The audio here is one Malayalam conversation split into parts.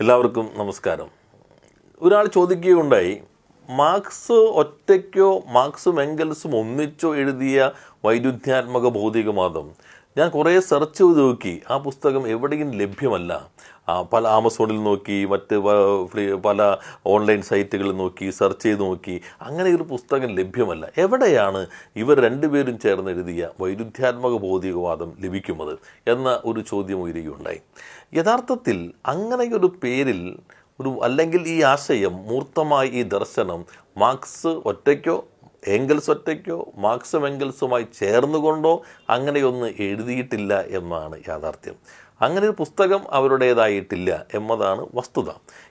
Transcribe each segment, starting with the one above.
എല്ലാവർക്കും നമസ്കാരം. ഒരാൾ ചോദിക്കുകയുണ്ടായി മാർക്സ് ഒറ്റയ്ക്കോ മാർക്സും എംഗൽസും ഒന്നിച്ചോ എഴുതിയ വൈരുദ്ധ്യാത്മക ഭൗതികവാദം ഞാൻ കുറേ സെർച്ച് ചെയ്ത് നോക്കി. ആ പുസ്തകം എവിടെയും ലഭ്യമല്ല. പല ആമസോണിൽ നോക്കി മറ്റ് പല ഓൺലൈൻ സൈറ്റുകളിൽ നോക്കി സെർച്ച് ചെയ്ത് നോക്കി. അങ്ങനെ ഒരു പുസ്തകം ലഭ്യമല്ല. എവിടെയാണ് ഇവർ രണ്ടുപേരും ചേർന്ന് എഴുതിയ വൈരുദ്ധ്യാത്മക ഭൗതികവാദം ലഭിക്കുന്നത് എന്ന ഒരു ചോദ്യം ഉയരുകയുണ്ടായി. യഥാർത്ഥത്തിൽ അങ്ങനെയൊരു പേരിൽ ഒരു അല്ലെങ്കിൽ ഈ ആശയം മൂർത്തമായി ഈ ദർശനം മാർക്സ് ഒറ്റയ്ക്കോ എംഗൽസ് ഒറ്റയ്ക്കോ മാർക്സും എങ്കിൽസുമായി ചേർന്നുകൊണ്ടോ അങ്ങനെയൊന്നും എഴുതിയിട്ടില്ല എന്നാണ് യാഥാർത്ഥ്യം. അങ്ങനെ ഒരു പുസ്തകം അവരുടേതായിട്ടില്ല എന്നതാണ് വസ്തുത.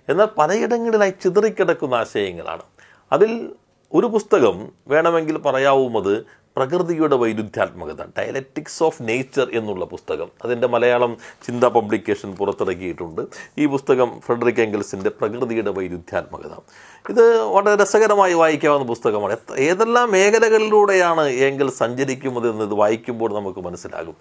എന്നാൽ പലയിടങ്ങളിലായി ചിതറിക്കിടക്കുന്ന ആശയങ്ങളാണ്. അതിൽ ഒരു പുസ്തകം വേണമെങ്കിൽ പറയാവുന്നത് പ്രകൃതിയുടെ വൈരുദ്ധ്യാത്മകത ഡയലക്റ്റിക്സ് ഓഫ് നേച്ചർ എന്നുള്ള പുസ്തകം. അതിന്റെ മലയാളം ചിന്ത പബ്ലിക്കേഷൻ പുറത്തിറക്കിയിട്ടുണ്ട്. ഈ പുസ്തകം ഫ്രെഡറിക് എംഗൽസിന്റെ പ്രകൃതിയുടെ വൈരുദ്ധ്യാത്മകത. ഇത് വളരെ രസകരമായി വായിക്കാവുന്ന പുസ്തകമാണ്. ഏതെല്ലാം മേഖലകളിലൂടെയാണ് എങ്കിൽ സഞ്ചരിക്കുന്നത് എന്നത് വായിക്കുമ്പോൾ നമുക്ക് മനസ്സിലാകും.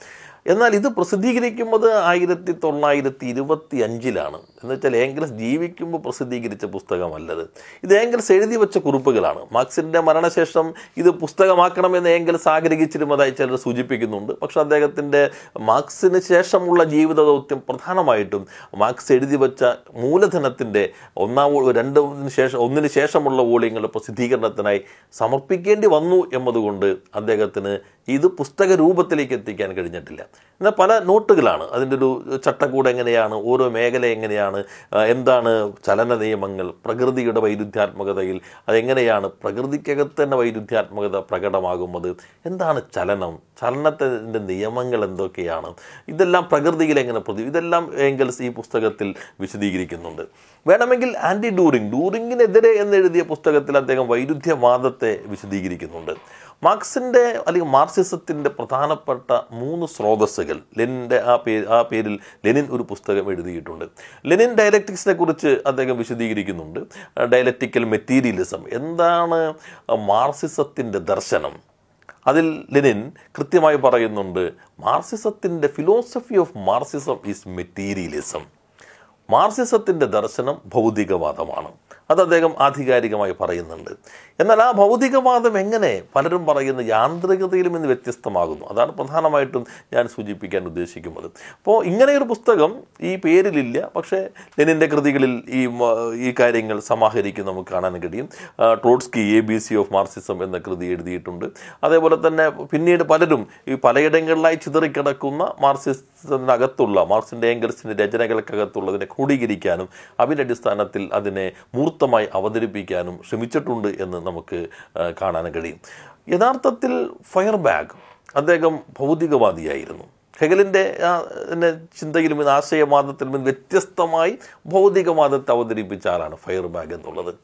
എന്നാൽ ഇത് പ്രസിദ്ധീകരിക്കുന്നത് ആയിരത്തി തൊള്ളായിരത്തി ഇരുപത്തി അഞ്ചിലാണ് എന്ന് വെച്ചാൽ ഏങ്കൽസ് ജീവിക്കുമ്പോൾ പ്രസിദ്ധീകരിച്ച പുസ്തകമല്ലത്. ഇത് ഏങ്കൽസ് എഴുതി വെച്ച കുറിപ്പുകളാണ്. മാർക്സിന്റെ മരണശേഷം ഇത് പുസ്തകമാക്കണമെന്ന് ഏങ്കൽസ് ആഗ്രഹിച്ചിരുന്നതായി ചിലർ സൂചിപ്പിക്കുന്നുണ്ട്. പക്ഷെ അദ്ദേഹത്തിന്റെ മാർക്സിന് ശേഷമുള്ള ജീവിത ദൗത്യം പ്രധാനമായിട്ടും മാർക്സ് എഴുതി വെച്ച മൂലധനത്തിന്റെ ഒന്നാം രണ്ടിന് ശേഷം ഒന്നിന് ശേഷമുള്ള വോളിയങ്ങളുടെ പ്രസിദ്ധീകരണത്തിനായി സമർപ്പിക്കേണ്ടി വന്നു എന്നതുകൊണ്ട് അദ്ദേഹത്തിന് ഇത് പുസ്തക രൂപത്തിലേക്ക് എത്തിക്കാൻ കഴിഞ്ഞിട്ടില്ല. എന്നാൽ പല നോട്ടുകളാണ്. അതിന്റെ ഒരു ചട്ടക്കൂട് എങ്ങനെയാണ്? ഓരോ മേഖല എങ്ങനെയാണ്? എന്താണ് ചലന നിയമങ്ങൾ? പ്രകൃതിയുടെ വൈരുദ്ധ്യാത്മകതയിൽ അതെങ്ങനെയാണ് പ്രകൃതിക്കകത്ത് തന്നെ വൈരുദ്ധ്യാത്മകത പ്രകടമാകുന്നത്? എന്താണ് ചലനം? ചലനത്തിന്റെ നിയമങ്ങൾ എന്തൊക്കെയാണ്? ഇതെല്ലാം പ്രകൃതിയിൽ എങ്ങനെ പ്രതി ഇതെല്ലാം ഏങ്കൽസ് ഈ പുസ്തകത്തിൽ വിശദീകരിക്കുന്നുണ്ട്. വേണമെങ്കിൽ ആന്റി ഡൂറിങ് ഡൂറിങ്ങിനെതിരെ എന്നെഴുതിയ പുസ്തകത്തിൽ അദ്ദേഹം വൈരുദ്ധ്യവാദത്തെ വിശദീകരിക്കുന്നുണ്ട്. മാർക്സിന്റെ അല്ലെങ്കിൽ മാർക്സിസത്തിന്റെ പ്രധാനപ്പെട്ട മൂന്ന് സ്രോതസ്സുകൾ ലെനിന്റെ ആ പേര് ആ പേരിൽ ലെനിൻ ഒരു പുസ്തകം എഴുതിയിട്ടുണ്ട്. ലെനിൻ ഡയലക്റ്റിക്സിനെ കുറിച്ച് അദ്ദേഹം വിശദീകരിക്കുന്നുണ്ട്. ഡയലക്റ്റിക്കൽ മെറ്റീരിയലിസം എന്താണ് മാർക്സിസത്തിന്റെ ദർശനം? അതിൽ ലെനിൻ കൃത്യമായി പറയുന്നുണ്ട് മാർസിസത്തിന്റെ philosophy of Marxism is materialism മാർസിസത്തിന്റെ ദർശനം ഭൗതികവാദമാണ്. അത് അദ്ദേഹം ആധികാരികമായി പറയുന്നുണ്ട്. എന്നാൽ ആ ഭൗതികവാദം എങ്ങനെ പലരും പറയുന്ന യാന്ത്രികതയിലും ഇന്ന് വ്യത്യസ്തമാകുന്നു? അതാണ് പ്രധാനമായിട്ടും ഞാൻ സൂചിപ്പിക്കാൻ ഉദ്ദേശിക്കുന്നത്. അപ്പോൾ ഇങ്ങനെയൊരു പുസ്തകം ഈ പേരിലില്ല പക്ഷേ ലെനിന്റെ കൃതികളിൽ ഈ ഈ കാര്യങ്ങൾ സമാഹരിക്കും നമുക്ക് കാണാൻ കഴിയും. Trotsky A B C of Marxism എന്ന കൃതി എഴുതിയിട്ടുണ്ട്. അതേപോലെ തന്നെ പിന്നീട് പലരും ഈ പലയിടങ്ങളിലായി ചിതറിക്കിടക്കുന്ന മാർസിസത്തിനകത്തുള്ള മാർസിന്റെ ഏംഗൽസിന്റെ രചനകൾക്കകത്തുള്ളതിനെ ക്രോഡീകരിക്കാനും അതിന്റെ അടിസ്ഥാനത്തിൽ അതിനെ മൂർത്തമായി അവതരിപ്പിക്കാനും ശ്രമിച്ചിട്ടുണ്ട് എന്ന് നമുക്ക് കാണാൻ കഴിയും. യഥാർത്ഥത്തിൽ ഫയർ ബാഗ് അദ്ദേഹം ഭൗതികവാദിയായിരുന്നു. ഹെഗലിന്റെ പിന്നെ ചിന്തയിലും ഇത് ആശയവാദത്തിലും വ്യത്യസ്തമായി ഭൗതികവാദത്തെ അവതരിപ്പിച്ച ആളാണ് ഫയർ ബാഗ് എന്നുള്ളത്.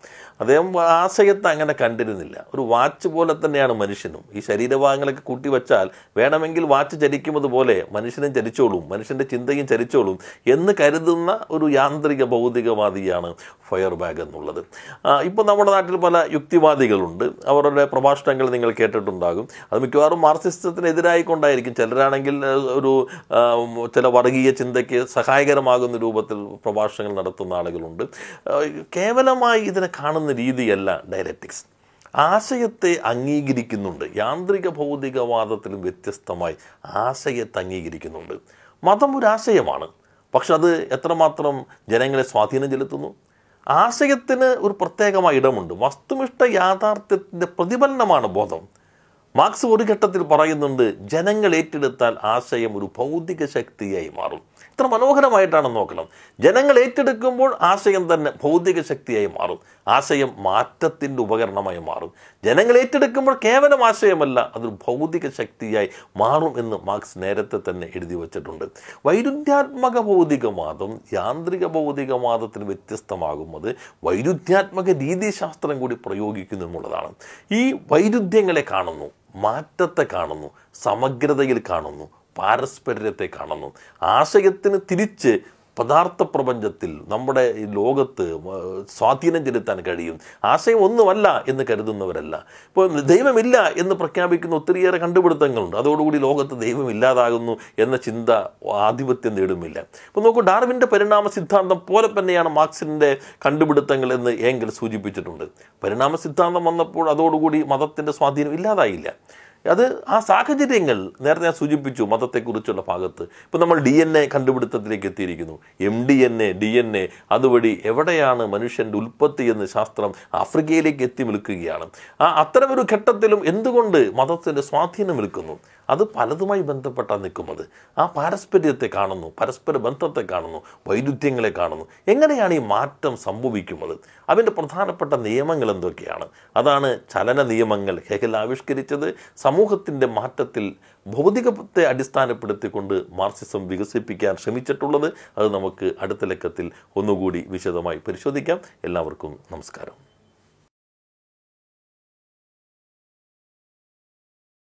അദ്ദേഹം ആശയത്തെ അങ്ങനെ കണ്ടിരുന്നില്ല. ഒരു വാച്ച് പോലെ തന്നെയാണ് മനുഷ്യനും. ഈ ശരീരഭാഗങ്ങളൊക്കെ കൂട്ടിവച്ചാൽ വേണമെങ്കിൽ വാച്ച് ചലിക്കുന്നത് പോലെ മനുഷ്യനും ചലിച്ചോളും മനുഷ്യന്റെ ചിന്തയും ചലിച്ചോളും എന്ന് കരുതുന്ന ഒരു യാന്ത്രിക ഭൗതികവാദിയാണ് ഫയർ ബാഗ് എന്നുള്ളത് ഇപ്പോൾ നമ്മുടെ നാട്ടിൽ പല യുക്തിവാദികളുണ്ട്. അവരുടെ പ്രഭാഷണങ്ങൾ നിങ്ങൾ കേട്ടിട്ടുണ്ടാകും. അത് മിക്കവാറും മാർക്സിസത്തിനെതിരായിക്കൊണ്ടായിരിക്കും. ചിലരാണെങ്കിൽ ഒരു ചില വർഗീയ ചിന്തയ്ക്ക് സഹായകരമാകുന്ന രൂപത്തിൽ പ്രഭാഷണങ്ങൾ നടത്തുന്ന ആളുകളുണ്ട്. കേവലമായി ഇതിനെ കാണുന്ന രീതിയല്ല ഡയലക്റ്റിക്സ് ആശയത്തെ അംഗീകരിക്കുന്നുണ്ട്. യാന്ത്രിക ഭൗതികവാദത്തിലും വ്യത്യസ്തമായി ആശയത്തെ അംഗീകരിക്കുന്നുണ്ട്. മതം ഒരു ആശയമാണ്. പക്ഷെ അത് എത്രമാത്രം ജനങ്ങളെ സ്വാധീനം ചെലുത്തുന്നു? ആശയത്തിന് ഒരു പ്രത്യേകമായ ഇടമുണ്ട്. വസ്തുനിഷ്ഠ യാഥാർത്ഥ്യത്തിന്റെ പ്രതിഫലനമാണ് ബോധം. മാർക്സ് ഒരു ഘട്ടത്തിൽ പറയുന്നുണ്ട് ജനങ്ങൾ ഏറ്റെടുത്താൽ ആശയം ഒരു ഭൗതിക ശക്തിയായി മാറും. ഇത്ര മനോഹരമായിട്ടാണ് നോക്കണം. ജനങ്ങൾ ഏറ്റെടുക്കുമ്പോൾ ആശയം തന്നെ ഭൗതിക ശക്തിയായി മാറും. ആശയം മാറ്റത്തിന്റെ ഉപകരണമായി മാറും. ജനങ്ങൾ ഏറ്റെടുക്കുമ്പോൾ കേവലം ആശയമല്ല അതൊരു ഭൗതിക ശക്തിയായി മാറും എന്ന് മാർക്സ് നേരത്തെ തന്നെ എഴുതി വച്ചിട്ടുണ്ട്. വൈരുദ്ധ്യാത്മക ഭൗതികവാദം യാന്ത്രിക ഭൗതികവാദത്തിന് വ്യത്യസ്തമാകുന്നത് വൈരുദ്ധ്യാത്മക രീതിശാസ്ത്രം കൂടി പ്രയോഗിക്കുന്നു എന്നുള്ളതാണ് ഈ വൈരുദ്ധ്യങ്ങളെ കാണുന്നു. മാറ്റത്തെ കാണുന്നു സമഗ്രതയിൽ കാണുന്നു പാരസ്പര്യത്തെ കാണുന്നു. ആശയത്തിന് തിരിച്ച് പദാർത്ഥ പ്രപഞ്ചത്തിൽ നമ്മുടെ ഈ ലോകത്ത് സ്വാധീനം ചെലുത്താൻ കഴിയും. ആശയം ഒന്നുമല്ല എന്ന് കരുതുന്നവരല്ല. ഇപ്പോൾ ദൈവമില്ല എന്ന് പ്രഖ്യാപിക്കുന്ന ഒത്തിരിയേറെ കണ്ടുപിടുത്തങ്ങളുണ്ട്. അതോടുകൂടി ലോകത്ത് ദൈവം ഇല്ലാതാകുന്നു എന്ന ചിന്ത ആധിപത്യം നേടുമില്ല ഇപ്പോൾ നോക്കൂ ഡാർവിന്റെ പരിണാമ സിദ്ധാന്തം പോലെ തന്നെയാണ് മാർക്സിന്റെ കണ്ടുപിടുത്തങ്ങൾ എന്ന് ഏങ്കൽ സൂചിപ്പിച്ചിട്ടുണ്ട്. പരിണാമ സിദ്ധാന്തം വന്നപ്പോൾ അതോടുകൂടി മതത്തിന്റെ സ്വാധീനം ഇല്ലാതായില്ല. അത് ആ സാഹചര്യങ്ങൾ നേരത്തെ ഞാൻ സൂചിപ്പിച്ചു മതത്തെക്കുറിച്ചുള്ള ഭാഗത്ത്. ഇപ്പോൾ നമ്മൾ ഡി എൻ എ കണ്ടുപിടുത്തത്തിലേക്ക് എത്തിയിരിക്കുന്നു. M D N A D N A അതുവഴി എവിടെയാണ് മനുഷ്യന്റെ ഉൽപ്പത്തി എന്ന് ശാസ്ത്രം ആഫ്രിക്കയിലേക്ക് എത്തി നിൽക്കുകയാണ് ആ അത്തരമൊരു ഘട്ടത്തിലും എന്തുകൊണ്ട് മതത്തിന്റെ സ്വാധീനം നിൽക്കുന്നു അത് പലതുമായി ബന്ധപ്പെട്ടാണ് നിൽക്കുന്നത്. ആ പാരസ്പര്യത്തെ കാണുന്നു പരസ്പര ബന്ധത്തെ കാണുന്നു വൈരുദ്ധ്യങ്ങളെ കാണുന്നു. എങ്ങനെയാണ് ഈ മാറ്റം സംഭവിക്കുന്നത്? അതിന്റെ പ്രധാനപ്പെട്ട നിയമങ്ങൾ എന്തൊക്കെയാണ്? അതാണ് ചലന നിയമങ്ങൾ ഹെഗൽ ആവിഷ്കരിച്ചത്. സമൂഹത്തിന്റെ മാറ്റത്തിൽ ഭൗതികത്തെ അടിസ്ഥാനപ്പെടുത്തിക്കൊണ്ട് മാർസിസം വികസിപ്പിക്കാൻ ശ്രമിച്ചിട്ടുള്ളത്. അത് നമുക്ക് അടുത്ത ലക്കത്തിൽ ഒന്നുകൂടി വിശദമായി പരിശോധിക്കാം. എല്ലാവർക്കും നമസ്കാരം.